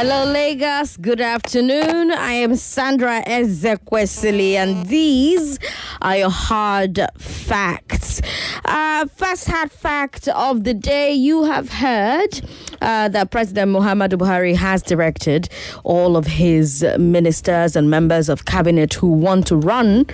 Hello, Lagos. Good afternoon. I am Sandra Ezekwesili, and these are your hard facts. Uh, first hard fact of the day you have heard uh, that President Muhammadu Buhari has directed all of his ministers and members of cabinet who want to run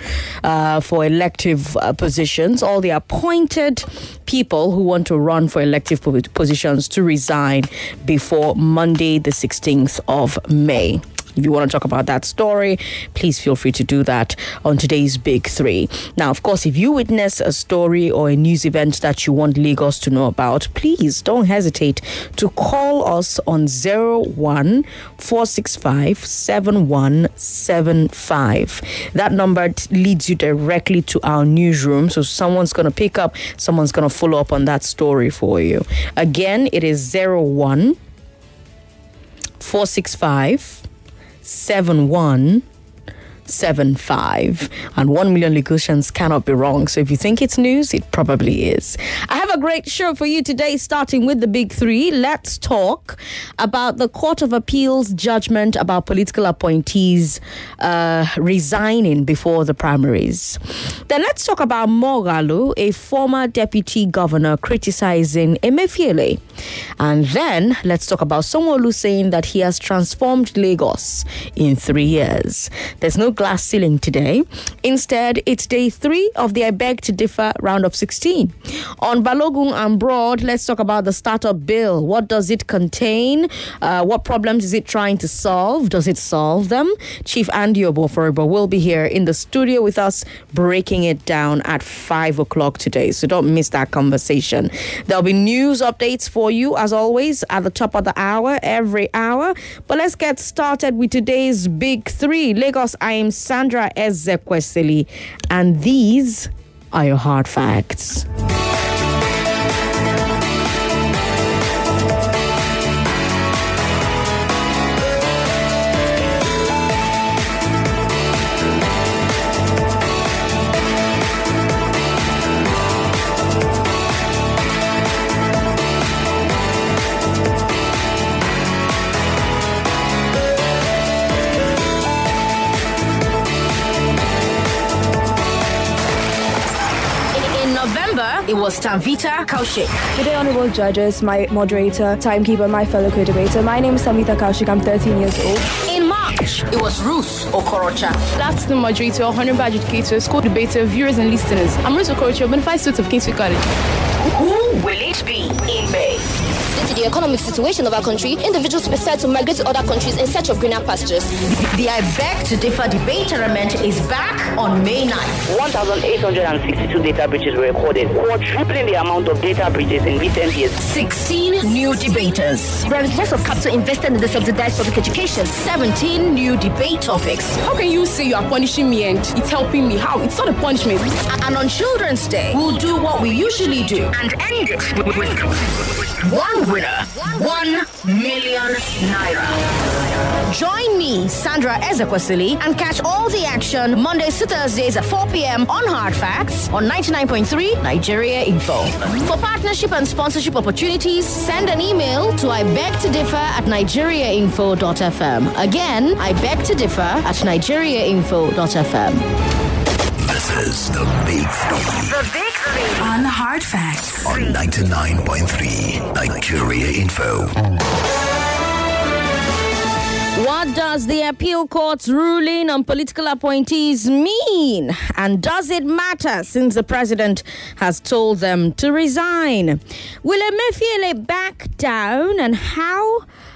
uh, for elective uh, positions, all the appointed people who want to run for elective positions to resign before Monday, the 16th of May. If you want to talk about that story, please feel free to do that on today's Big Three. Now, of course, if you witness a story or a news event that you want Lagos to know about, please don't hesitate to call us on 01 465 7175. That number leads you directly to our newsroom. So someone's going to pick up, someone's going to follow up on that story for you. Again, it is 01 465 71 75 and 1 million Lagosians cannot be wrong. So if you think it's news, it probably is. I have a great show for you today, starting with the big three. Let's talk about the Court of Appeals judgment about political appointees uh, resigning before the primaries. Then let's talk about Moghalu, a former deputy governor criticizing Emefiele. And then let's talk about Sanwo-Olu saying that he has transformed Lagos in three years. There's no glass ceiling today. Instead, it's day three of the I Beg to Differ round of 16. On Balogun and Broad, let's talk about the startup bill. What does it contain? Uh, what problems is it trying to solve? Does it solve them? Chief Andy Oboforibo will be here in the studio with us, breaking it down at 5 o'clock today. So don't miss that conversation. There'll be news updates for you, as always, at the top of the hour, every hour. But let's get started with today's big three. Lagos, I am I'm Sandra Ezekwesili, and these are your hard facts. It was Tanvita Kaushik. Good day, honorable judges, my moderator, timekeeper, my fellow co-debater. My name is Tanvita Kaushik. I'm 13 years old. In March, it was Ruth Okorocha. That's the moderator, honorable educator, school debater, viewers and listeners. I'm Ruth Okorocha, bonafide student of Kingsway College. Who will it be in May? Due to the economic situation of our country, individuals prefer to migrate to other countries in search of greener pastures. The I Beg to Differ debate tournament is back on May 9th. 1,862 data breaches were recorded, quadrupling the amount of data breaches in recent years. 16 new debaters. There is lots of capital invested in the subsidized public education. 17 new debate topics. How can you say you are punishing me and it's helping me? How? It's not a punishment. And on Children's Day, we'll do what we usually do and end it with one winner, one million naira. Join me, Sandra Ezekwesili, and catch all the action Mondays to Thursdays at 4 p.m. on Hard Facts on 99.3 Nigeria Info. For partnership and sponsorship opportunities, send an email to I beg to differ at nigeriainfo.fm. Again, I beg to differ at nigeriainfo.fm. This is the Big Three. The Big. On Hard Facts. On 99.3 Nigeria Info. What does the appeal court's ruling on political appointees mean? And does it matter since the president has told them to resign? Will Emefiele back down? And how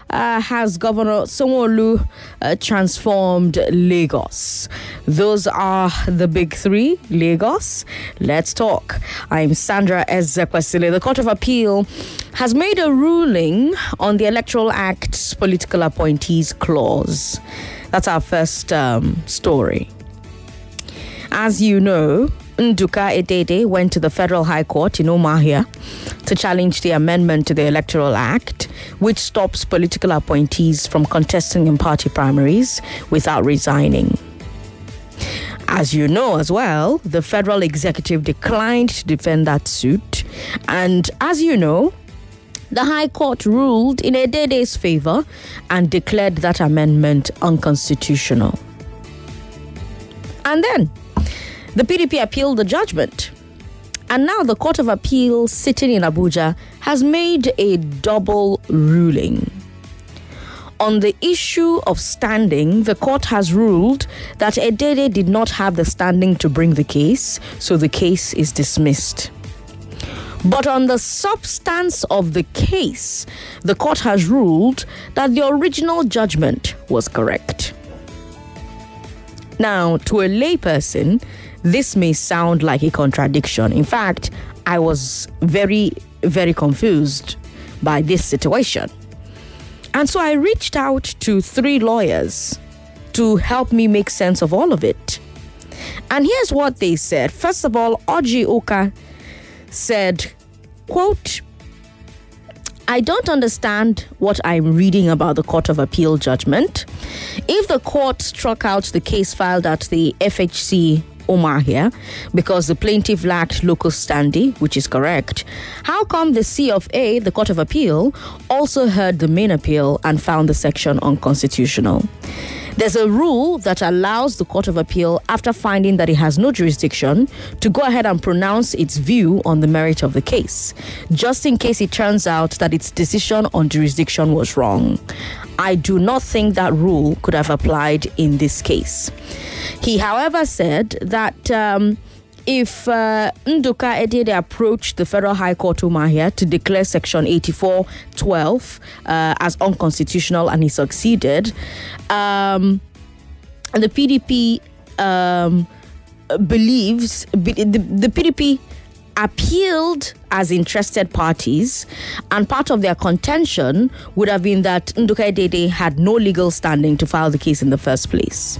uh, has Governor Sanwo-Olu uh, transformed Lagos? Those are the big three. Lagos, let's talk. I'm Sandra Ezekwesili. The Court of Appeal has made a ruling on the Electoral Act's political appointees clause. That's our first um, story. As you know, Nduka Edede went to the Federal High Court in Umuahia to challenge the amendment to the Electoral Act, which stops political appointees from contesting in party primaries without resigning. As you know as well, the federal executive declined to defend that suit. And as you know, The High Court ruled in Edede's favor and declared that amendment unconstitutional. And then the PDP appealed the judgment. And now the Court of Appeal sitting in Abuja has made a double ruling. On the issue of standing, the court has ruled that Edede did not have the standing to bring the case, so the case is dismissed. But on the substance of the case, the court has ruled that the original judgment was correct. Now, to a layperson, this may sound like a contradiction. In fact, I was very, very confused by this situation. And so I reached out to three lawyers to help me make sense of all of it. And here's what they said. First of all, Oji Oka said, quote, I don't understand what I'm reading about the Court of Appeal judgment. If the court struck out the case filed at the FHC Umuahia because the plaintiff lacked local standing, which is correct. How come the C of A, the Court of Appeal, also heard the main appeal and found the section unconstitutional? There's a rule that allows the Court of Appeal, after finding that it has no jurisdiction, to go ahead and pronounce its view on the merit of the case, just in case it turns out that its decision on jurisdiction was wrong. I do not think that rule could have applied in this case. He, however, said that. Um, if uh, Nduka Edede approached the Federal High Court Umuahia to declare Section 8412 uh, as unconstitutional and he succeeded, um, the PDP um, believes, the, the PDP appealed as interested parties, and part of their contention would have been that Nduka Edede had no legal standing to file the case in the first place.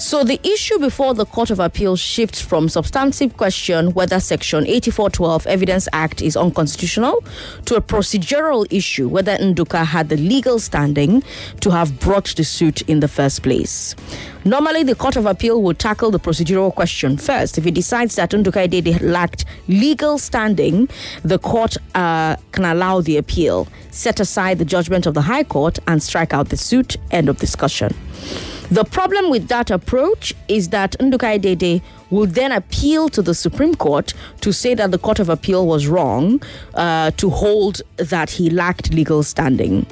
So the issue before the Court of Appeal shifts from substantive question whether Section 8412 Evidence Act is unconstitutional to a procedural issue whether Nduka had the legal standing to have brought the suit in the first place. Normally, the Court of Appeal would tackle the procedural question first. If it decides that Nduka Edede lacked legal standing, the court uh, can allow the appeal, set aside the judgment of the High Court, and strike out the suit. End of discussion. The problem with that approach is that Nduka Edede will then appeal to the Supreme Court to say that the Court of Appeal was wrong uh, to hold that he lacked legal standing.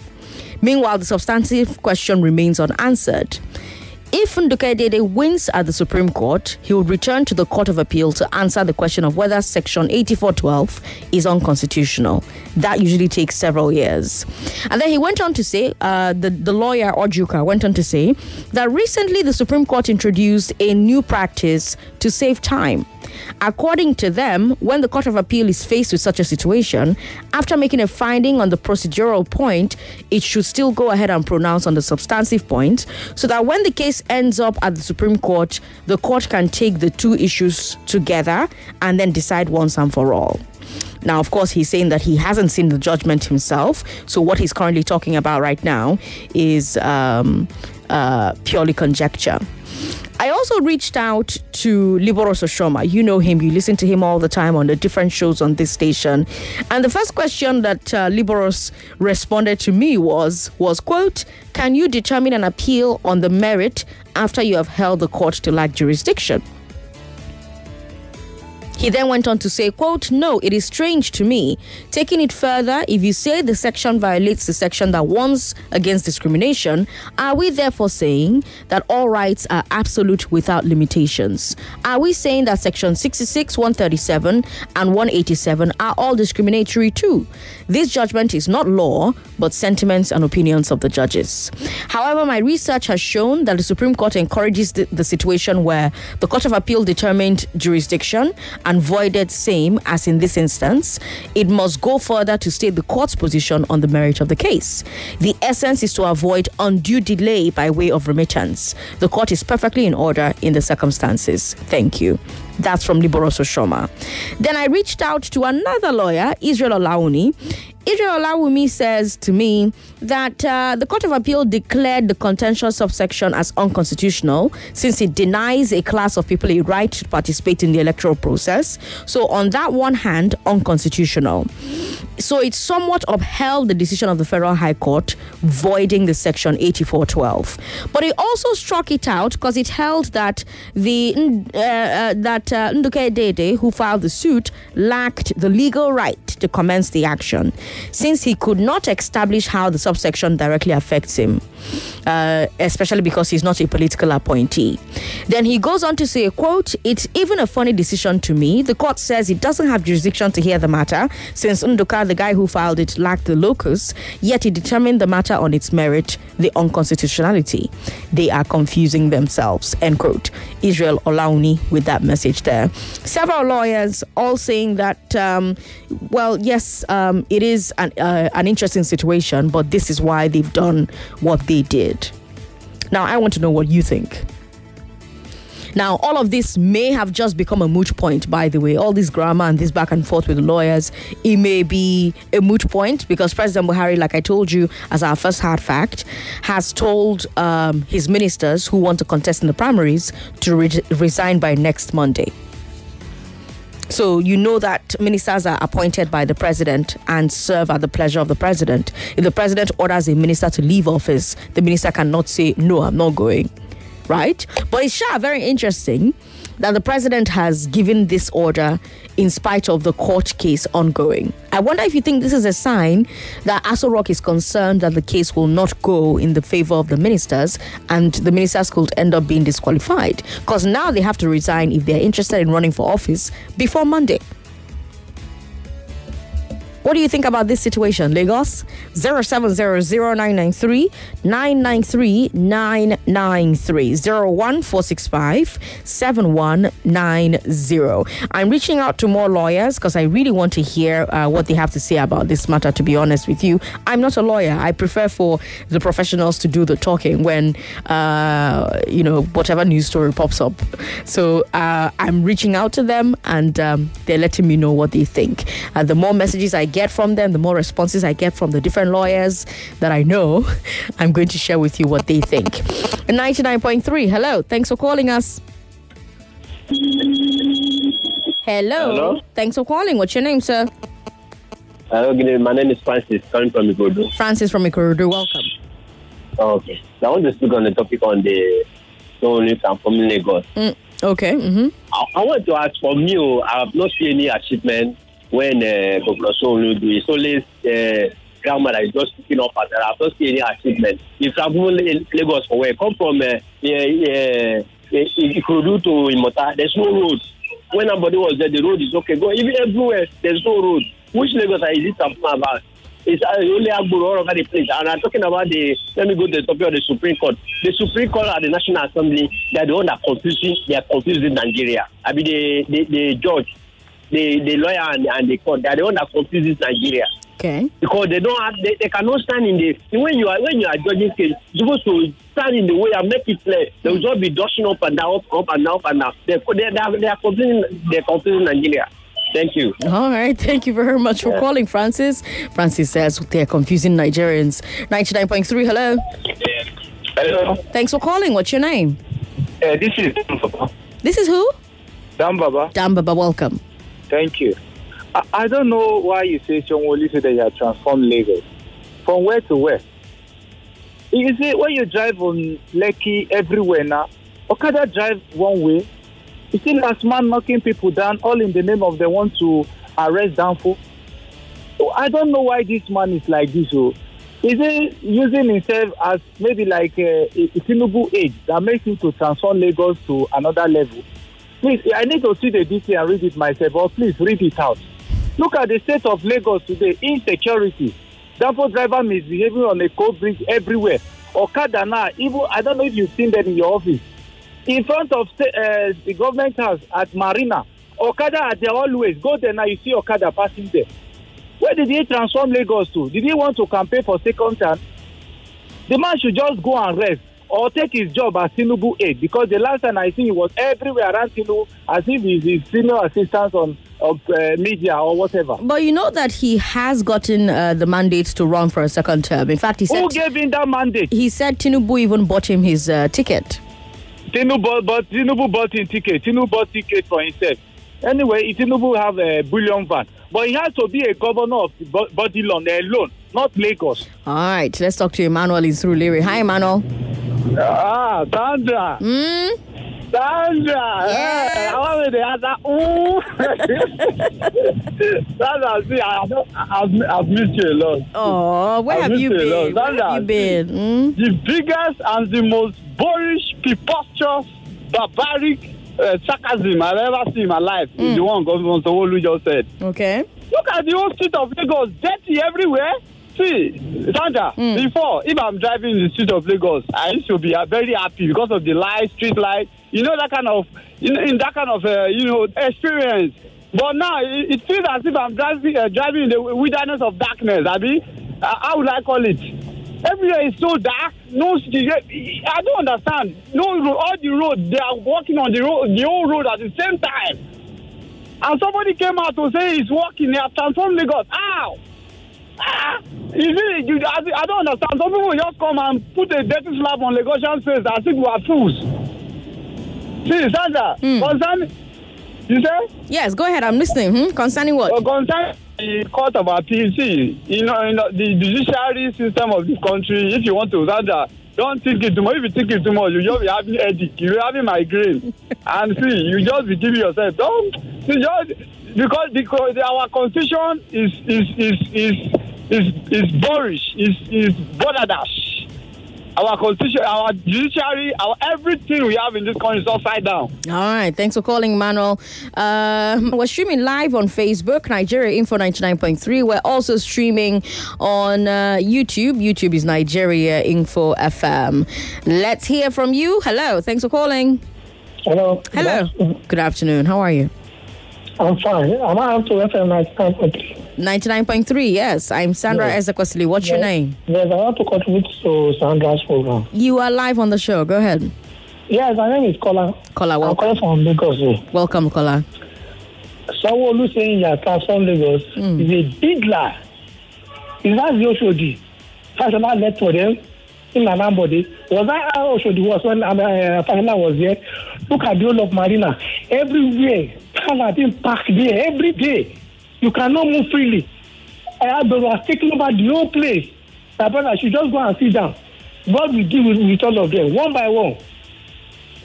Meanwhile, the substantive question remains unanswered. If Nduka Edede wins at the Supreme Court, he will return to the Court of Appeal to answer the question of whether Section 8412 is unconstitutional. That usually takes several years. And then he went on to say, uh, the, the lawyer Ojuka went on to say, that recently the Supreme Court introduced a new practice to save time. According to them, when the Court of Appeal is faced with such a situation, after making a finding on the procedural point, it should still go ahead and pronounce on the substantive point so that when the case ends up at the Supreme Court, the court can take the two issues together and then decide once and for all. Now, of course, he's saying that he hasn't seen the judgment himself. So, what he's currently talking about right now is um, uh, purely conjecture. I also reached out to Liborous Oshoma. You know him, you listen to him all the time on the different shows on this station. And the first question that uh, Liborous responded to me was, was, quote, can you determine an appeal on the merit after you have held the court to lack jurisdiction? He then went on to say, quote, No, it is strange to me. Taking it further, if you say the section violates the section that warns against discrimination, are we therefore saying that all rights are absolute without limitations? Are we saying that section 66, 137, and 187 are all discriminatory too? This judgment is not law, but sentiments and opinions of the judges. However, my research has shown that the Supreme Court encourages the, the situation where the Court of Appeal determined jurisdiction and voided same as in this instance, it must go further to state the court's position on the merit of the case. The essence is to avoid undue delay by way of remittance. The court is perfectly in order in the circumstances. Thank you. That's from Liborous Oshoma. Then I reached out to another lawyer, Israel Olauni. Israel Olawumi says to me that uh, the Court of Appeal declared the contentious subsection as unconstitutional since it denies a class of people a right to participate in the electoral process. So, on that one hand, unconstitutional. So, it somewhat upheld the decision of the Federal High Court voiding the section 8412. But it also struck it out because it held that the uh, uh, that uh, Nduka Edede, who filed the suit, lacked the legal right to commence the action since he could not establish how the subsection directly affects him, uh, especially because he's not a political appointee. Then he goes on to say, quote, it's even a funny decision to me. The court says it doesn't have jurisdiction to hear the matter since Nduka, the guy who filed it, lacked the locus, yet he determined the matter on its merit, the unconstitutionality. They are confusing themselves, end quote. Israel Olauni with that message there. Several lawyers all saying that, um, well, yes, um, it is an, uh, an interesting situation, but this is why they've done what they did. Now, I want to know what you think. Now, all of this may have just become a moot point, by the way. All this grammar and this back and forth with lawyers, it may be a moot point because President Buhari, like I told you as our first hard fact, has told um, his ministers who want to contest in the primaries to re- resign by next Monday. So you know that ministers are appointed by the president and serve at the pleasure of the president. If the president orders a minister to leave office, the minister cannot say, No, I'm not going. Right? But it's sure very interesting that the president has given this order in spite of the court case ongoing. I wonder if you think this is a sign that Aso Rock is concerned that the case will not go in the favor of the ministers and the ministers could end up being disqualified because now they have to resign if they're interested in running for office before Monday. What do you think about this situation, Lagos? 0700 993 993 01465 7190. I'm reaching out to more lawyers because I really want to hear uh, what they have to say about this matter, to be honest with you. I'm not a lawyer. I prefer for the professionals to do the talking when, uh, you know, whatever news story pops up. So uh, I'm reaching out to them and um, they're letting me know what they think. Uh, the more messages I get from them, the more responses I get from the different lawyers that I know, I'm going to share with you what they think. 99.3, hello. Thanks for calling us. Hello. Hello. Thanks for calling. What's your name, sir? Hello, good evening. My name is Francis, coming from Ikorodu. Francis from Ikorodu. Welcome. Okay. I want to speak on the topic on the only transforming Lagos. Mm, okay. Mm-hmm. I, I want to ask from you, I have not seen any achievement when uh, Sonu do. It's only uh, that is just picking up at I not seen any achievement. If transforming Lagos for where? Come from uh, uh, Ikorodu to Imota, there's no road. When nobody was there, the road is okay. Go even everywhere, there's no road. Which Lagos are you talking about? It's uh, only Agboro all over the place. And I'm talking about the, let me go to the topic of the Supreme Court. The Supreme Court and the National Assembly, they're the one that confusing, they are confusing Nigeria. I mean, the, the, the judge, the, the lawyer and, and the court, they're the one that confuses Nigeria. Okay. Because they don't have, they, they cannot stand in the, when you are, when you are judging case, you're supposed to stand in the way and make it clear. They will just be dashing up and down, up, up and down, up and down. They, they, they, are, they are confusing, they're confusing Nigeria. Thank you. All right. Thank you very much for calling, Francis. Francis says they're confusing Nigerians. 99.3, hello. Hello, Thanks for calling. What's your name? uh, this is Dan Baba. This is who? Dan Baba, Dan Baba, welcome. Thank you. I, I don't know why you say Shongoli said that you have transformed Lagos. From where to where? You see, when you drive on Lekki everywhere now, Okada drive one way. You see LASTMA knocking people down, all in the name of they want to arrest Danfo. So I don't know why this man is like this. Oh. Is he using himself as maybe like uh, a, a Tinubu age that makes him to transform Lagos to another level? Please, I need to see the DC and read it myself, but please read it out. Look at the state of Lagos today, insecurity. Danfo driver misbehaving on a cold bridge everywhere. Okada now, even, I don't know if you've seen that in your office. In front of uh, the government house at Marina, Okada are there always. Go there now, you see Okada passing there. Where did he transform Lagos to? Did he want to campaign for second term? The man should just go and rest. Or take his job as Tinubu aide because the last time I see he was everywhere around Tinubu as if he's his senior assistant on of uh, media or whatever. But you know that he has gotten uh, the mandate to run for a second term. In fact, he said Who gave him that mandate? he said Tinubu even bought him his uh, ticket. Tinubu, bought Tinubu bought him ticket. Tinubu bought ticket for himself. Anyway, Tinubu have a bullion van, but he has to be a governor of Bourdillon alone, not Lagos. All right, let's talk to Emmanuel in Surulere. Hi, Emmanuel. Ah, Sandra. Hmm? Sandra. Yes. eh, I want the answer. Ooh. Sandra, see, I, I, I've, missed you a lot. Oh, where have you you a lot. been? Where have Sandra, you been? Hmm? The biggest and the most boorish, preposterous, barbaric uh, sarcasm I've ever seen in my life is the one Governor Sanwo-Olu just said. Okay. Look at the whole street of Lagos, dirty everywhere. See, Sandra, before, if I'm driving in the street of Lagos, I used to be uh, very happy because of the light, street light, you know, that kind of, know, in that kind of, uh, you know, experience. But now, it, it feels as if I'm driving, uh, driving in the wilderness of darkness, Abi. Uh, how would I call it? Everywhere is so dark. No, I don't understand. No, all the road, they are walking on the road, the whole road at the same time. And somebody came out to say he's walking. he has transformed Lagos. How? Ah, you see, you, I, I don't understand. Some people just come and put a dirty slap on Lagosian face as if we are fools. See, Sandra, concern, you say? Yes, go ahead. I'm listening. Hmm? Concerning what? Uh, concern the court of appeal, see, you know, know, the judiciary system of this country, if you want to, Sandra, don't think it too much. If you think it too much, you just be having headache, you be having migraine. and see, you just be giving yourself, don't, just, because, because our constitution is, is, is, is, is, is boorish, is, is borderdash. Our constitution, our judiciary, our everything we have in this country is upside down. All right, thanks for calling, Manuel. Uh, we're streaming live on Facebook, Nigeria Info 99.3. We're also streaming on uh, YouTube. YouTube is Nigeria Info FM. Let's hear from you. Hello, thanks for calling. Hello. Hello. Good afternoon. How are you? I'm fine. Am I up to FM 99.3? 99.3, yes. I'm Sandra Yes. Ezekwesili. What's your name? Yes, I want to contribute to Sandra's program. You are live on the show. Go ahead. Yes, my name is Kola. Kola, I'm calling from Lagos. Welcome, Kola. Sanwo-Olu saying has transformed Lagos Hmm. is a big lie. Is that the Oshodi? Fashola left for them in Anambode. Was that how Oshodi was when um, uh, Fashola was there? Look at the whole of Marina. Everywhere, cars are being parked there every day. You cannot move freely. Ayabero has taken over the whole place. My brother should just go and sit down. God will deal with, with all of them, one by one.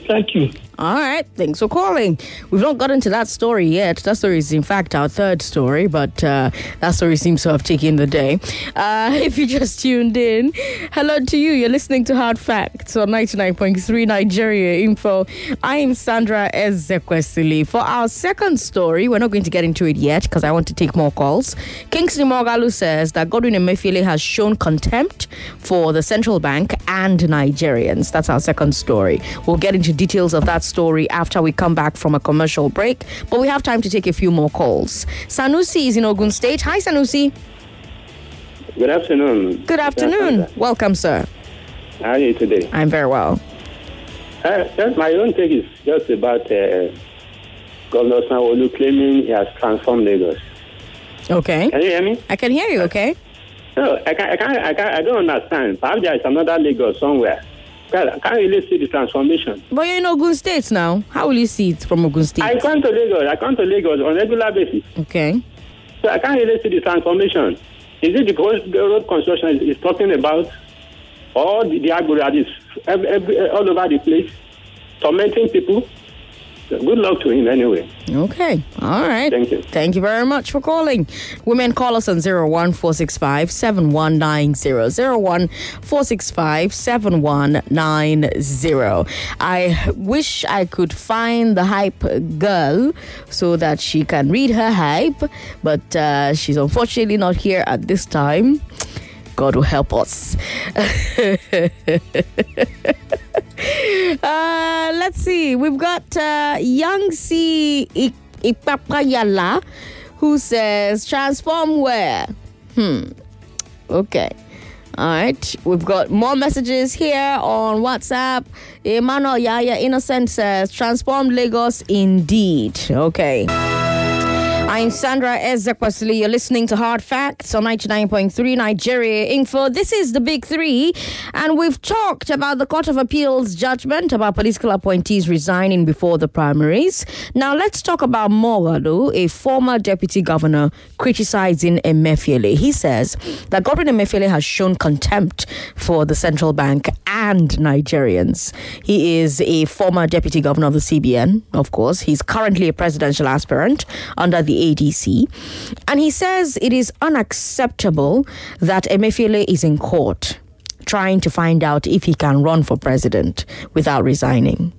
Thank you. All right, thanks for calling. We've not gotten to that story yet. That story is, in fact, our third story, but uh, that story seems to have taken the day. Uh, if you just tuned in, hello to you. You're listening to Hard Facts on 99.3 Nigeria Info. I am Sandra Ezekwesili. For our second story, we're not going to get into it yet because I want to take more calls. Kingsley Moghalu says that Godwin Emefiele has shown contempt for the central bank and Nigerians. That's our second story. We'll get into details of that story after we come back from a commercial break, but we have time to take a few more calls. Sanusi is in Ogun State. Hi, Sanusi. Good afternoon. Good afternoon. Welcome, sir. How are you today? I'm very well. Uh, just my own take is just about uh, Governor Sanwo-Olu claiming he has transformed Lagos. Okay. Can you hear me? I can hear you, okay? No, I can't, I can't, I can't, I don't understand. Perhaps there is another Lagos somewhere. Can't really see the transformation. But you're in Ogun State now. How will you see it from Ogun State? I come to Lagos. I come to Lagos on a regular basis. Okay. So I can't really see the transformation. Is it road, the road construction is, is talking about, or the, the agro that is every, every, all over the place, tormenting people? So good luck to him anyway. Okay. All right. Thank you. Thank you very much for calling. Women call us on 01465 7190. 01465 7190. I wish I could find the hype girl so that she can read her hype, but uh, she's unfortunately not here at this time. God will help us. Uh, let's see. We've got uh, Young C Ipapayala who says, transform where? Hmm. Okay. All right, we've got more messages here on WhatsApp. Emmanuel Yaya Innocent says, transform Lagos indeed. Okay. I'm Sandra Ezekwesili. You're listening to Hard Facts on 99.3 Nigeria Info. This is the Big Three, and we've talked about the Court of Appeals judgment about political appointees resigning before the primaries. Now, let's talk about Moghalu, a former deputy governor criticizing Emefiele. He says that Godwin Emefiele has shown contempt for the central bank and Nigerians. He is a former deputy governor of the CBN, of course. He's currently a presidential aspirant under the ADC. And he says it is unacceptable that Emefiele is in court trying to find out if he can run for president without resigning.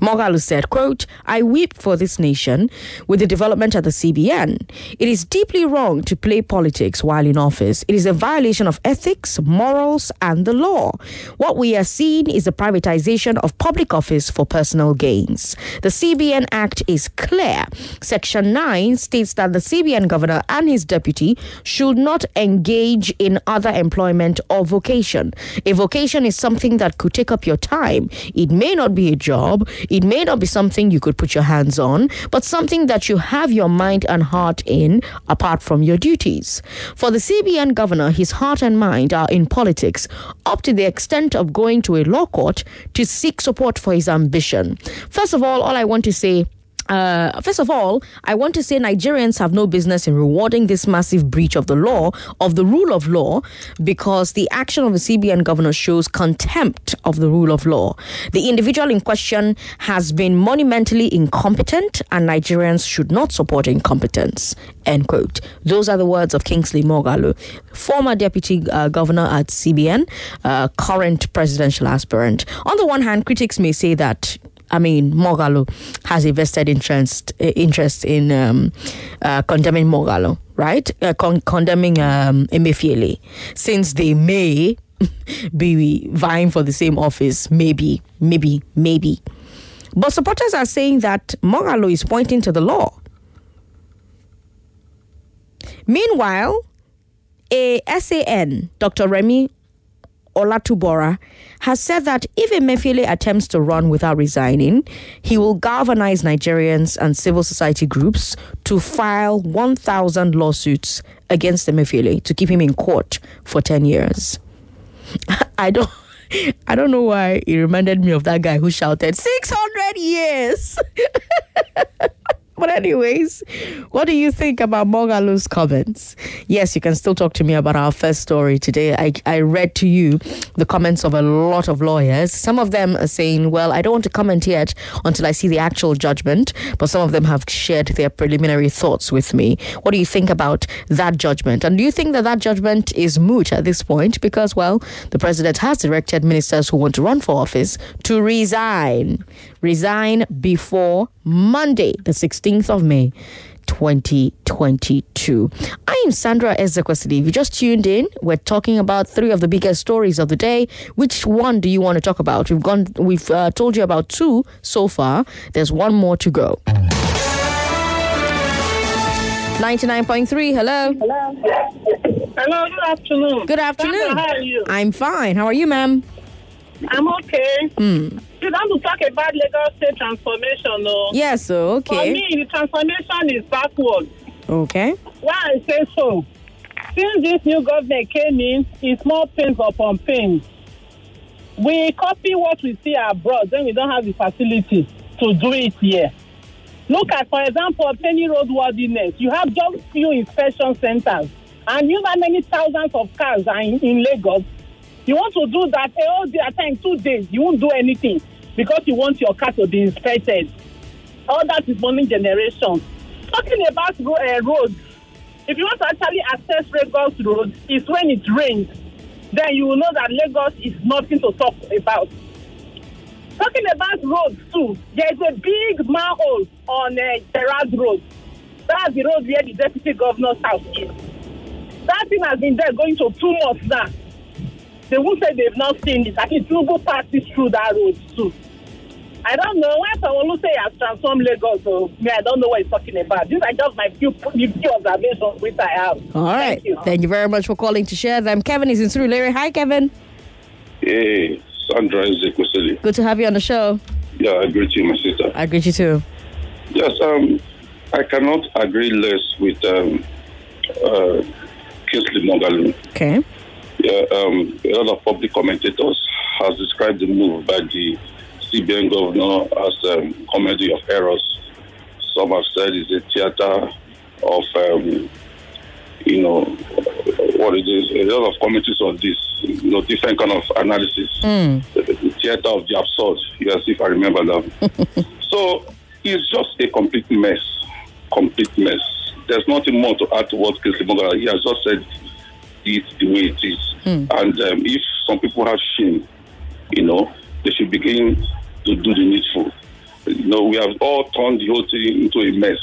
Moghalu said, quote, I weep for this nation with the development at the CBN. It is deeply wrong to play politics while in office. It is a violation of ethics, morals, and the law. What we are seeing is the privatization of public office for personal gains. The CBN Act is clear. Section 9 states that the CBN governor and his deputy should not engage in other employment or vocation. A vocation is something that could take up your time. It may not be a job, it may not be something you could put your hands on, but something that you have your mind and heart in apart from your duties. For the CBN governor, his heart and mind are in politics, up to the extent of going to a law court to seek support for his ambition. First of all, all I want to say uh, first of all, I want to say Nigerians have no business in rewarding this massive breach of the law, of the rule of law, because the action of the CBN governor shows contempt of the rule of law. The individual in question has been monumentally incompetent, and Nigerians should not support incompetence. End quote. Those are the words of Kingsley Moghalu, former deputy uh, governor at CBN, uh, current presidential aspirant. On the one hand, critics may say that I mean, Moghalu has a vested interest interest in um, uh, condemning Moghalu, right? Uh, con- condemning um, Emefiele, since they may be vying for the same office, maybe, maybe, maybe. But supporters are saying that Moghalu is pointing to the law. Meanwhile, a SAN, Dr. Remi Olatubora, has said that if Emefiele attempts to run without resigning, he will galvanize Nigerians and civil society groups to file 1,000 lawsuits against Emefiele to keep him in court for 10 years. I don't. I don't know why it reminded me of that guy who shouted 600 years. But anyways, what do you think about Moghalu's comments? Yes, you can still talk to me about our first story today. I, I read to you the comments of a lot of lawyers. Some of them are saying, well, I don't want to comment yet until I see the actual judgment, but some of them have shared their preliminary thoughts with me. What do you think about that judgment? And do you think that that judgment is moot at this point? Because, well, the president has directed ministers who want to run for office to resign. Resign before Monday, the 16th of May. 2022. I am Sandra Ezekwesili. If you just tuned in, we're talking about three of the biggest stories of the day. Which one do you want to talk about? We've gone, we've uh, told you about two so far. There's one more to go. 99.3, hello. Hello. Hello, good afternoon. Good afternoon. Sandra, how are you? I'm fine. How are you, ma'am? I'm okay. Hmm. You want to talk about Lagos state transformation, no? Yes, so For okay. me, the transformation is backward. Okay. Why I say so? Since this new government came in, it's more pains upon pains. We copy what we see abroad, then we don't have the facility to do it here. Look at, for example, obtaining roadworthiness. You have just few inspection centers, and you know how many thousands of cars are in, in Lagos. You want to do that a whole day at time, two days, you won't do anything because you want your car to be inspected. All that is money generation. Talking about uh, roads, if you want to actually access Lagos Road, it's when it rains. Then you will know that Lagos is nothing to talk about. Talking about roads too, there is a big manhole on uh, Gerrard Road. That's the road where the deputy governor's house is. That thing has been there going to two months now. They won't say they've not seen it. I can think Tinubu passes through that road too. I don't know. When someone will say has transformed Lagos, so me, I don't know what he's talking about. These are just my few, the few observations which I have. All right. Thank you. very much for calling to share them. Kevin is in Surulere. Hi, Kevin. Hey, Sandra Ezekwesili. Good to have you on the show. Yeah, I greet you, my sister. I greet you too. Yes, um, I cannot agree less with um, uh, Kingsley Moghalu. Okay. Um, a lot of public commentators has described the move by the CBN governor as um, comedy of errors. Some have said it's a theater of, um, you know, what it is. A lot of commentaries on this, you know, different kind of analysis. Mm. The, the theater of the absurd, yes, if I remember that. so it's just a complete mess, complete mess. There's nothing more to add to what Kingsley Moghalu, he has just said it the way it is. Hmm. And um, if some people have shame, you know, they should begin to do the needful. You know, we have all turned the whole thing into a mess,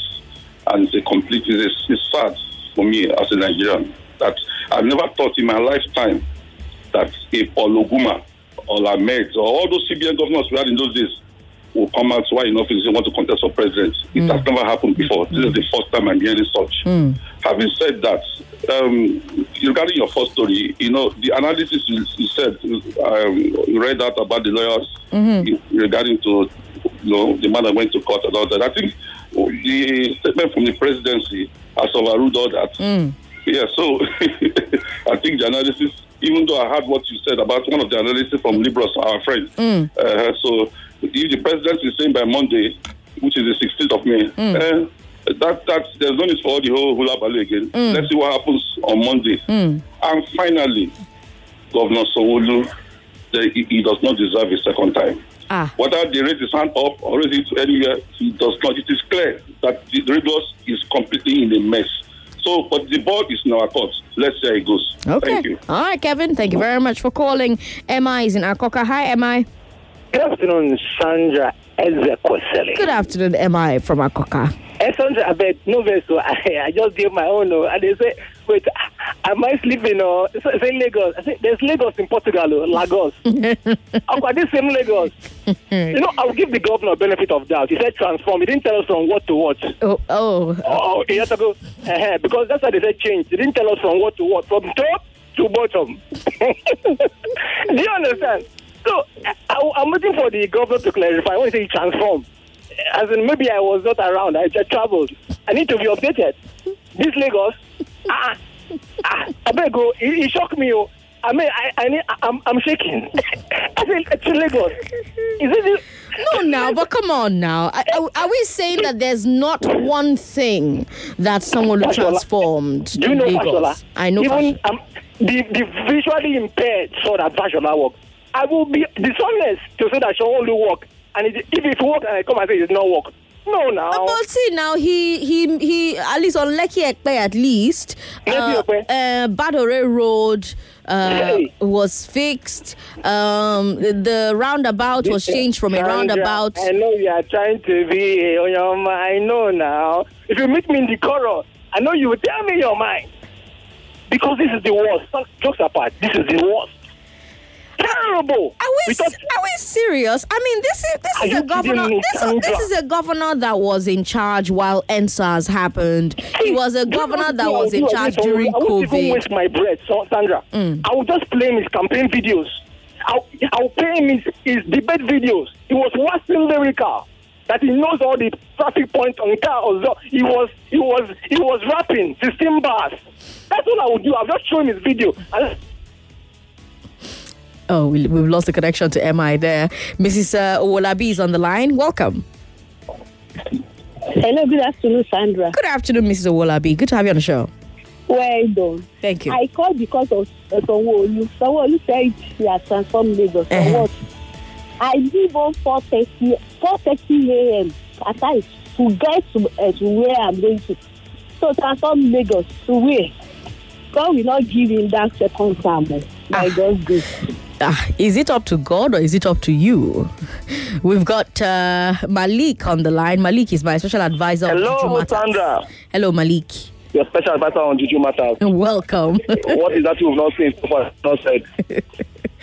and it's a complete. It's, it's sad for me as a Nigerian that I've never thought in my lifetime that a Ologuma or Lamido or all those CBN governors we had in those days will come out while in office and want to contest for president. It has never happened before. This is the first time I'm hearing such. Having said that, um, regarding your first story, you know, the analysis you, you said, um, you read out about the lawyers regarding to, you know, the man that went to court and all that. I think the statement from the presidency has overruled all that. Yeah, so I think the analysis, even though I heard what you said about one of the analysis from Liborous, our friend, uh, so if the president is saying by Monday, which is the 16th of May, uh, that that there's no need for all the whole hula baloo again. Let's see what happens on Monday. And finally, Governor Sanwo-Olu, he, he does not deserve a second time. Ah. Whether they raise his hand up or raise it anywhere, he does not. It is clear that the Rivers is completely in a mess. So, but the ball is in our court. Let's see how it goes. Okay. Thank you. All right, Kevin. Thank you very much for calling. MI is in Akoka. Hi, MI. Good afternoon, Sandra Ezekwesili. Good afternoon, MI from Akoka. Hey, Sandra, I bet no vessel. I, I just gave my own. oh, And they say, wait, am I sleeping or so, say Lagos? I say, there's Lagos in Portugal, oh, Lagos. I've got this same Lagos. you know, I'll give the governor benefit of doubt. He said transform. He didn't tell us from what to what. Oh, oh. Oh, he had to go. Uh-huh, because that's why they said change. He didn't tell us from what to what. From top to bottom. Do you understand? So I, I'm waiting for the governor to clarify when he say transform. As in, maybe I was not around. I just traveled. I need to be updated. This Lagos, ah, ah, I better go. It, it shocked me. Oh. I mean, I, I need, I'm, I'm shaking. I said, it's Lagos. Is it? No, now, but come on now. Are, are- we saying that there's not one thing that someone Fashola. transformed Do you know Lagos? Fashola? I know Even um, the, the visually impaired saw that Fashola work. I will be dishonest to say that she only work. And it, if it work and I come and say it it's not work. No, now. But see now, he he he at least on Lekki Epe at least, uh, uh, Badore Road uh, was fixed. Um, the, the roundabout was changed from a roundabout. I know you are trying to be on your mind. I know now. If you meet me in the chorus, I know you will tell me your mind. Because this is the worst. Jokes apart, this is the worst. Terrible. Are we, are we serious? I mean, this is this is a governor. This, this is a governor that was in charge while EndSARS happened. He was a governor that was in charge during I won't even COVID. waste my breath, so, Sandra. Mm. I will just play his campaign videos. I'll, I'll play him his, his debate videos. He was waxing lyrical. That he knows all the traffic points on car. Also, he was he was he was rapping 16 bars. That's all I would do. I'll just show him his video. And Oh, we, we've lost the connection to MI there. Mrs. Uh, Owolabi is on the line. Welcome. Hello, good afternoon, Sandra. Good afternoon, Mrs. Owolabi. Good to have you on the show. Well done. Thank you. I called because of uh, Sanwo-Olu. Sanwo-Olu said he has transformed Lagos. Uh-huh. what? I leave on 4.30, 4.30 a.m. at night to get to, uh, to where I'm going to. So transform Lagos to where? God will not give him that second time. By God's grace. Ah, is it up to God or is it up to you? We've got uh, Malik on the line. Malik is my special advisor on Hello. Sandra. Hello, Malik. Your special advisor on Juju Matters. Welcome. what is that you've not seen so far? Not said.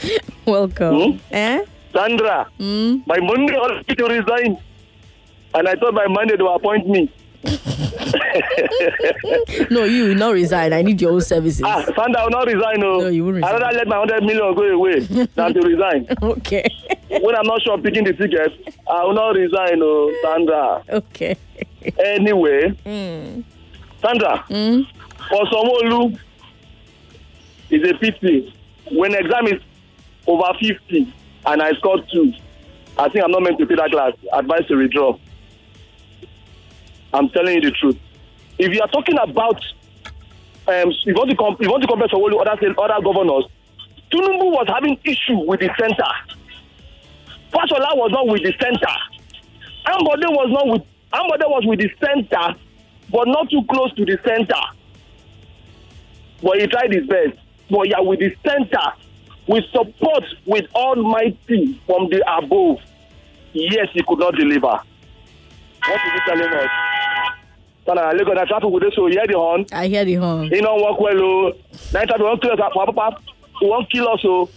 Welcome. Hmm? Eh? Sandra, by Monday I was to resign. And I thought by Monday they will appoint me. no, you will not resign. I need your own services. Ah, Sandra, I will not resign. No, no you will resign. I'd rather let my 100 million go away than to resign. okay. when I'm not sure of picking the ticket, I will not resign, oh, Sandra. Okay. Anyway, Mm. Sandra, for Sanwo-Olu, it's a pity. When exam is over 50 and I scored two, I think I'm not meant to pay that class. Advice to withdraw. I'm telling you the truth. If you are talking about, um, you want to, comp- you want to compare Somolu with other, other governors, Tunumbu was having issue with the center. Fashola was not with the center. Ambode was not with Ambode was with the center, but not too close to the center. But he tried his best. But yeah, with the center, with support with Almighty from the above, yes, he could not deliver. What is he telling us? Sana Lagos na traffic with this so you hear the horn. I hear the horn. He don't work well oh. Now traffic won't kill us. Papa, papa, he won't kill us oh.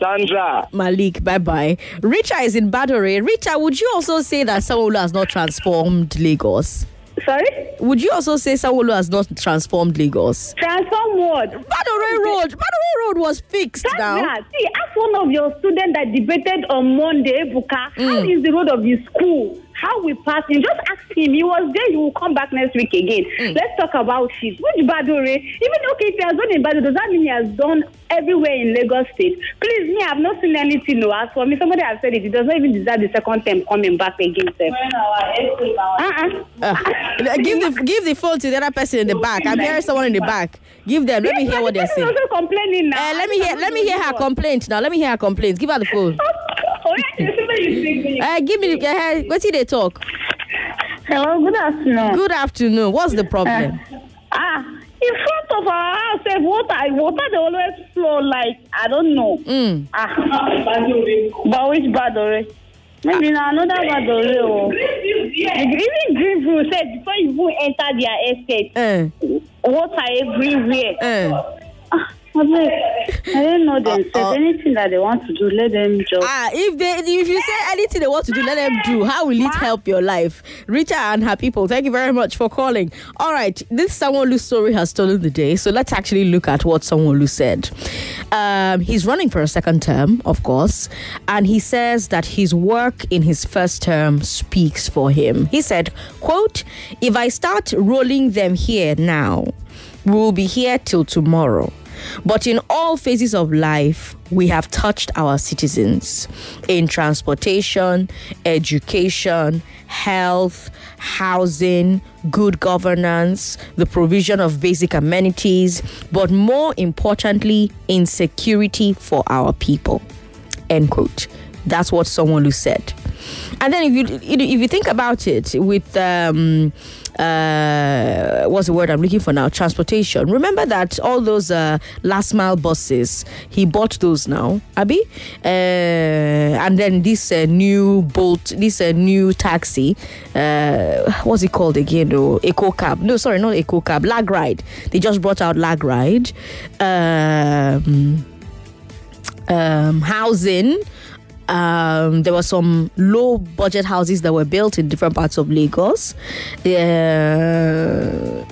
Sandra. Malik, bye bye. Richa is in Badore. Richa, would you also say that Sanwo-Olu has not transformed Lagos? Sorry? Would you also say Sanwo-Olu has not transformed Lagos? Transform what? Badore Road. Badore Road was fixed That's now. See, ask one of your students that debated on Monday, Buka, how Mm. is the road of the school? How we pass him? Just ask him. He was there. He will come back next week again. Mm. Let's talk about it. Which Badore? Even okay, if he has done in Badore, does that mean he has done everywhere in Lagos State? Please, me, I've not seen anything. No, as for me, somebody has said it. He does not even deserve the second time coming back again. Sir. Uh-uh. Uh, give the give the phone to the other person in the back. I'm hearing someone in the back. Give them. Let me hear what they're He's saying. also complaining now. Uh, let me hear. Let me hear her complaint now. Let me hear her complaint. Give her the phone. Uh, give me. the- Uh, what's it they talk? Hello. Good afternoon. Good afternoon. What's the problem? Ah, in front of our house, water, water they always flow like I don't know. Mm. Ah, but which Badore? Maybe na another Badore. Oh. Even Greenville said before you even enter their estate, water everywhere. Abeg, I don't know themselves. Anything that they want to do, let them do. Ah, if they if you say anything they want to do, let them do. How will it help your life? Rita and her people, thank you very much for calling. All right, this Sanwo-Olu story has stolen the day, so let's actually look at what Sanwo-Olu said. Um, he's running for a second term, of course, and he says that his work in his first term speaks for him. He said, "quote If I start rolling them here now, we will be here till tomorrow." But in all phases of life, we have touched our citizens in transportation, education, health, housing, good governance, the provision of basic amenities, but more importantly, in security for our people. End quote. That's what someone who said. And then if you if you think about it with um uh what's the word I'm looking for now? Transportation. Remember that all those uh last mile buses, he bought those now, Abby? Uh and then this uh, new bolt this uh, new taxi, uh what's it called again? Oh, Eco Cab. No, sorry, not Eco Cab, LagRide. They just brought out LagRide. Um um, housing. Um, there were some low budget houses that were built in different parts of Lagos. Uh,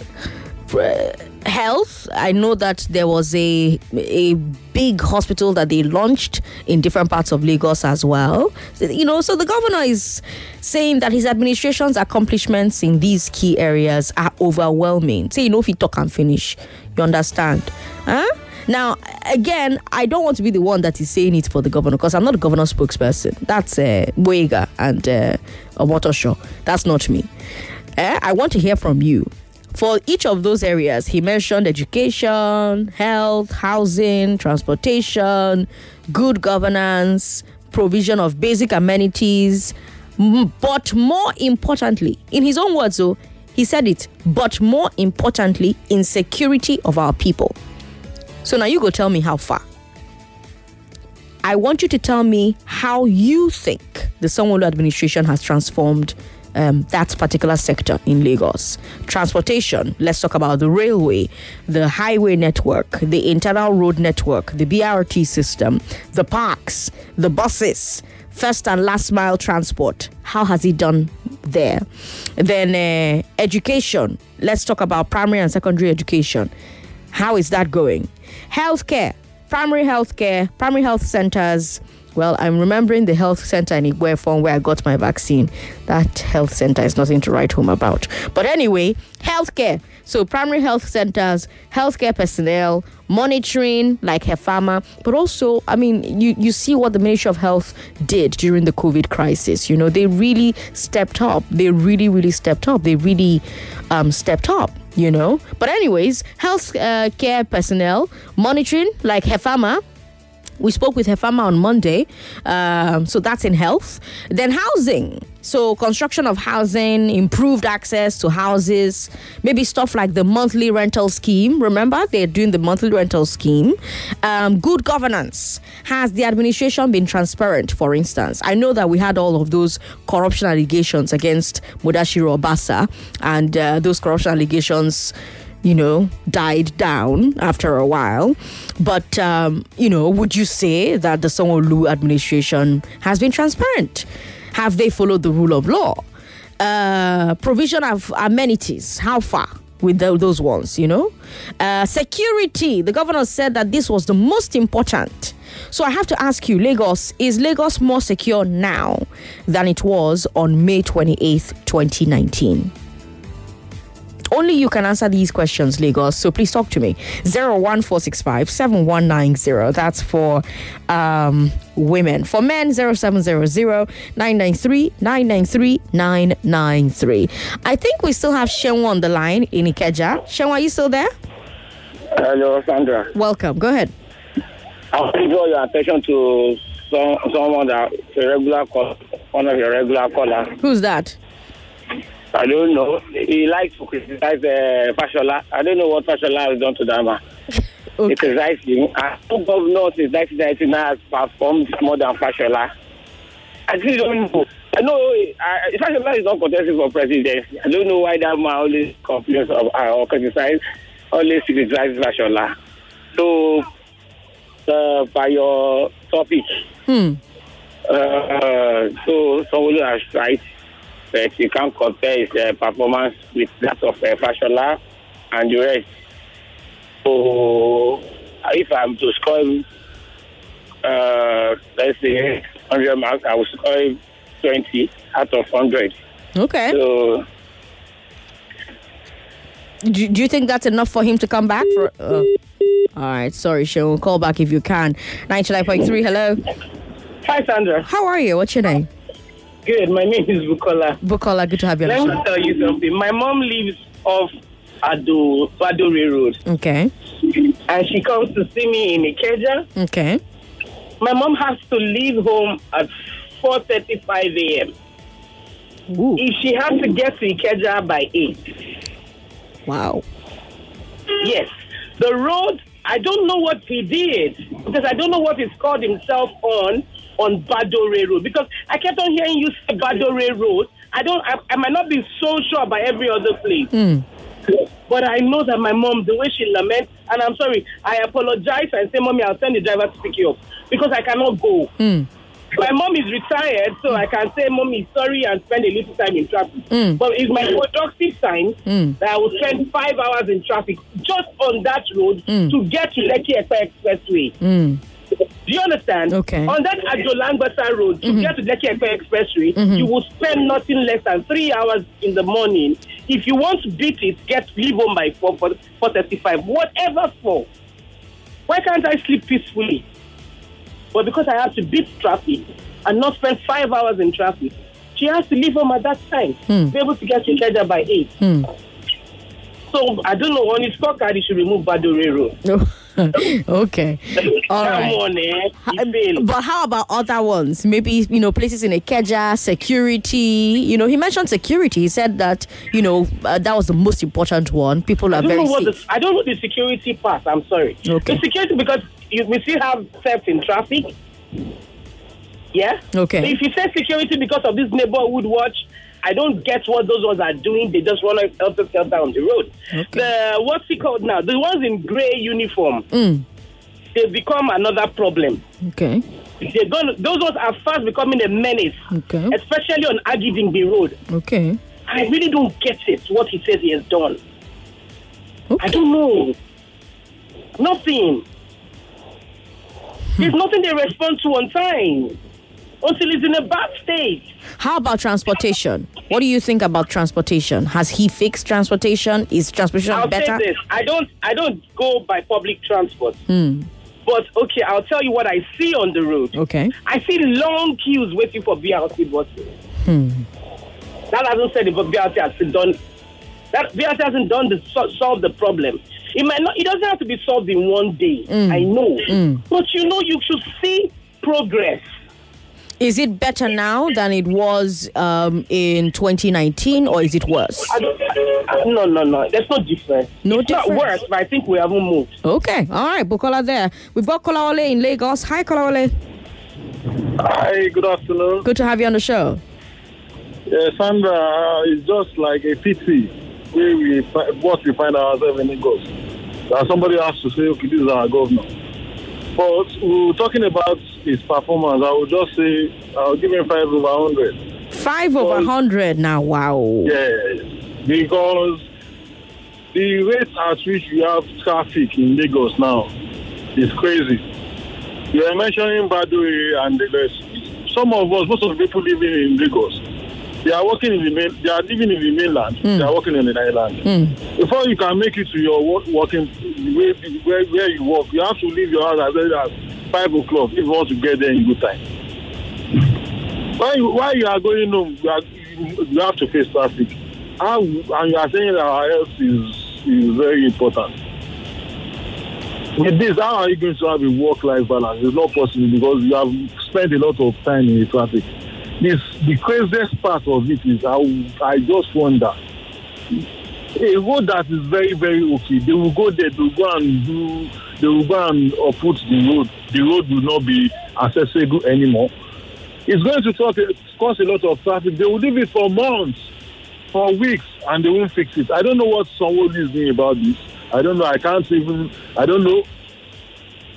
health. I know that there was a a big hospital that they launched in different parts of Lagos as well. So, You know, so the governor is saying that his administration's accomplishments in these key areas are overwhelming. Say, you know, if you talk and finish, you understand, huh? Now, again, I don't want to be the one that is saying it for the governor because I'm not the governor spokesperson. That's uh, Gboyega and uh, Omotoso. That's not me. Eh? I want to hear from you. For each of those areas, he mentioned education, health, housing, transportation, good governance, provision of basic amenities. But more importantly, in his own words, though, he said it, but more importantly, in security of our people. So now you go tell me how far. I want you to tell me how you think the Sanwo-Olu administration has transformed um, that particular sector in Lagos. Transportation, let's talk about the railway, the highway network, the internal road network, the BRT system, the parks, the buses, first and last mile transport. How has he done there? Then uh, education, let's talk about primary and secondary education. How is that going? Healthcare, primary healthcare, primary health centers. Well, I'm remembering the health center in Igwefon where I got my vaccine. That health center is nothing to write home about. But anyway, healthcare. So primary health centers, healthcare personnel, monitoring like HEFAMAA, but also, I mean, you, you see what the Ministry of Health did during the COVID crisis. You know, they really stepped up. They really, really stepped up. They really um, stepped up you know. But anyways, health uh, care personnel monitoring like HEFAMAA. We spoke with her HEFAMAA on Monday, um, so that's in health. Then housing, so construction of housing, improved access to houses, maybe stuff like the monthly rental scheme. Remember, they're doing the monthly rental scheme. Um, good governance. Has the administration been transparent? For instance, I know that we had all of those corruption allegations against Mudashiru Obasa, and uh, those corruption allegations you know, died down after a while. But, um, you know, would you say that the Sanwo-Olu administration has been transparent? Have they followed the rule of law? Uh, provision of amenities, how far? With those ones, you know, uh, security. The governor said that this was the most important. So I have to ask you, Lagos, is Lagos more secure now than it was on May 28th, 2019? Only you can answer these questions, Lagos. So please talk to me. 01465 7190. That's for um, women. For men, 0700 993 993 993. I think we still have Shenwa on the line in Ikeja. Shenwa, are you still there? Hello, Sandra. Welcome. Go ahead. I'll draw your attention to some, someone that a regular call, one of your regular callers. Who's that? I don't know. He likes to criticize uh, Fashola. I don't know what Fashola has done to that man. okay. He criticized him. I know governor since 1999 has performed more than Fashola. I still don't know. I know uh, Fashola is not contesting for presidency. I don't know why that man always complains of, uh, or criticizes, always criticizes Fashola. So, uh, by your topic, hmm. uh, so someone has tried but you can't compare his uh, performance with that of uh, Fashola and the rest. So, if I'm to score, uh, let's say 100 marks, I will score 20 out of 100. Okay. So, do, do you think that's enough for him to come back? For uh, All right, sorry, Sharon. Call back if you can. 99.3, hello. Hi, Sandra. How are you? What's your name? Good. My name is Bukola. Bukola, good to have you. Let me tell you something. My mom lives off Ado Badore Road. Okay. And she comes to see me in Ikeja. Okay. My mom has to leave home at 4:35 a.m. If she has to get to Ikeja by eight. Wow. Yes. The road. I don't know what he did because I don't know what he's called himself on on Badore Road because I kept on hearing you say Badore Road. I don't. I, I might not be so sure about every other place. Mm. But I know that my mom, the way she laments, and I'm sorry, I apologize and say, Mommy, I'll send the driver to pick you up because I cannot go. Mm. My mom is retired, so I can say, Mommy, sorry, and spend a little time in traffic. Mm. But it's my productive time Mm. that I will spend five hours in traffic just on that road Mm. to get to Lekki Expressway. Mm. Do you understand? Okay. On that Adolangbasa road, to Mhm. get to Lekki Epe Expressway, Mhm. you will spend nothing less than three hours in the morning. If you want to beat it, get leave home by 4, 4, 4.35. Whatever for. Why can't I sleep peacefully? But because I have to beat traffic and not spend five hours in traffic, she has to leave home at that time. Hmm. Be able to get to Ikeja by 8. Hmm. So, I don't know, on his scorecard, he should remove Badore Road. okay. All right. on, eh? But how about other ones? Maybe, you know, places in Ikeja, security. You know, he mentioned security. He said that, you know, uh, that was the most important one. People are very safe. the, I don't know the security part. I'm sorry. Okay. The security because you, we still have theft in traffic. Yeah. Okay. So if you say security because of this neighborhood watch I don't get what those ones are doing. They just want to help themselves down the road. The what's it called now? The ones in grey uniform. Mm. They become another problem. Okay. They're going those ones are fast becoming a menace, Okay. especially on Agidingbi Road. Okay. I really don't get it, what he says he has done. I don't know. Nothing. There's nothing they respond to on time until it's in a bad state. How about transportation? What do you think about transportation? Has he fixed transportation? Is transportation I'll better? say this: I don't, I don't go by public transport. Hmm. But okay, I'll tell you what I see on the road. Okay. I see long queues waiting for BRT buses. Hmm. That hasn't said if BRT has done that BRT hasn't done the solve the problem. It might not. It doesn't have to be solved in one day. Mm. I know, Mm. but you know, you should see progress. Is it better now than it was um, in 2019, or is it worse? I don't, I- no, no, no. There's no difference. No it's not worse, but I think we haven't moved. Okay, all right, Bukola there. We've got Kolawole in Lagos. Hi, Kolawole. Hi, good afternoon. Good to have you on the show. Yeah, Sandra, it's just like a pity where we what we find ourselves in Lagos. That somebody has to say, okay, this is our governor. But we were talking about his performance. I would just say I'll give him five over hundred. Five over 100 now. Wow. Yes, because the rate at which we have traffic in Lagos now is crazy. You are mentioning Badui and the rest. Some of us, most of the people living in Lagos, they are working in the main, they are living in the mainland. They are working in the island. Before you can make it to your work, working where, where, where you work, you have to leave your house as early as five o'clock if you want to get there in good time. Why you, why you are going home, you, are, you, you have to face traffic. How, and you are saying that our health is, is very important. With this, how are you going to have a work-life balance? It's not possible because you have spent a lot of time in the traffic. This, the craziest part of it is how I just wonder. A road that is very, very okay, they will go there, they will go and do, they will go and uproot the road. The road will not be accessible anymore. It's going to cause a, lot of traffic. They will leave it for months, for weeks, and they won't fix it. I don't know what someone is doing about this. I don't know. I can't even. I don't know.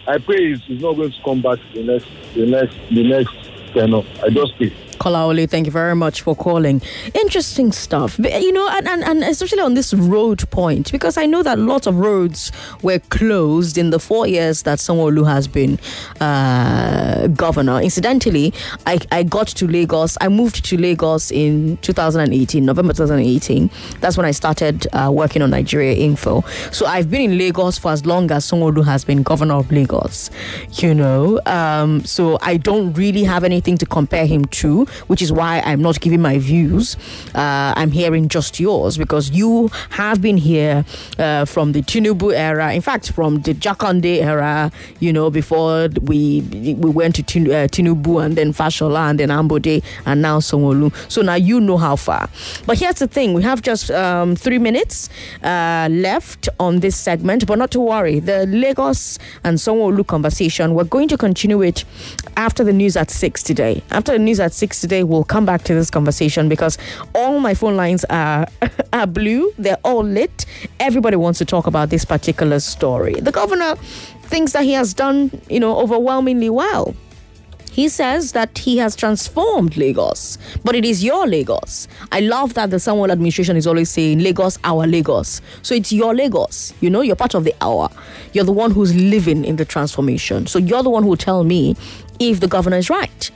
I pray it's, it's not going to come back the next, the next, the next tenor. I just pray. Kolawole, thank you very much for calling. Interesting stuff. You know, and, and, and especially on this road point, because I know that lots of roads were closed in the four years that Sanwo-Olu has been uh, governor. Incidentally, I, I got to Lagos. I moved to Lagos in 2018, November 2018. That's when I started uh, working on Nigeria Info. So I've been in Lagos for as long as Sanwo-Olu has been governor of Lagos. You know, um, so I don't really have anything to compare him to, which is why I'm not giving my views. Uh, I'm hearing just yours because you have been here uh, from the Tinubu era. In fact, from the Jakande era. You know, before we we went to Tin- uh, Tinubu and then Fashola and then Ambode and now Sanwo-Olu. So now you know how far. But here's the thing: we have just um, three minutes uh, left on this segment, but not to worry. The Lagos and Sanwo-Olu conversation, we're going to continue it after the news at six today. After the news at six today, we'll come back to this conversation because all my phone lines are are blue. They're all lit. Everybody wants to talk about this particular story. The governor thinks that he has done, you know, overwhelmingly well. He says that he has transformed Lagos, but it is your Lagos. I love that the Samuel administration is always saying Lagos, our Lagos. So it's your Lagos. You know, you're part of the hour. You're the one who's living in the transformation. So you're the one who will tell me if the governor is right.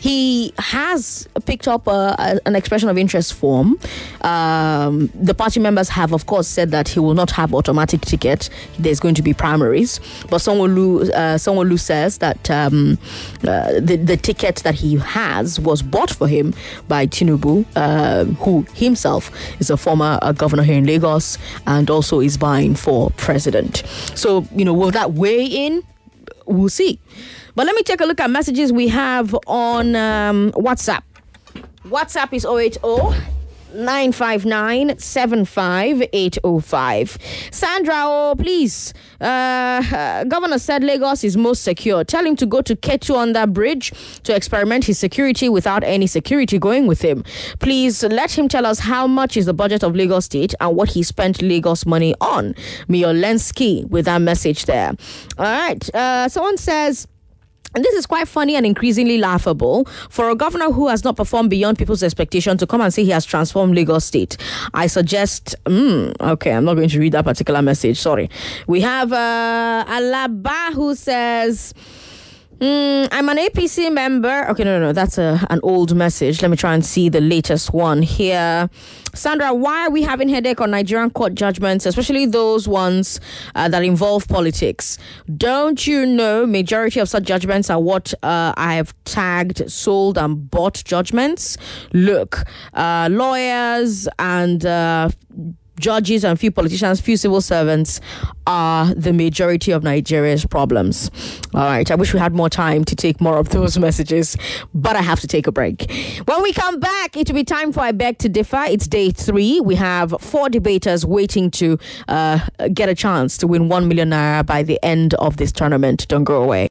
He has picked up a, a- an expression of interest form. Um, the party members have, of course, said that he will not have automatic ticket. There's going to be primaries. But Sanwo-Olu, uh, says that um, uh, the, the ticket that he has was bought for him by Tinubu, uh, who himself is a former uh, governor here in Lagos and also is vying for president. So, you know, will that weigh in? We'll see. But let me take a look at messages we have on um, WhatsApp. WhatsApp is 080 959 75805. Sandra, oh, please. Uh, uh, Governor said Lagos is most secure. Tell him to go to Ketu on that bridge to experiment his security without any security going with him. Please let him tell us how much is the budget of Lagos State and what he spent Lagos money on. Miolensky with that message there. All right. Uh, someone says, and this is quite funny and increasingly laughable for a governor who has not performed beyond people's expectation to come and say he has transformed Lagos State. I suggest, mm, okay, I'm not going to read that particular message. Sorry. We have uh, Alaba who says, Mm, I'm an APC member. Okay, no, no, no, that's a, an old message. Let me try and see the latest one here. Sandra, why are we having headache on Nigerian court judgments, especially those ones uh, that involve politics? Don't you know majority of such judgments are what uh, I have tagged sold and bought judgments? Look, uh, lawyers and uh, judges and few politicians, few civil servants are the majority of Nigeria's problems. All right, I wish we had more time to take more of those messages, but I have to take a break. When we come back, it will be time for I Beg to Differ. It's day three. We have four debaters waiting to uh, get a chance to win 1 million naira by the end of this tournament. Don't go away.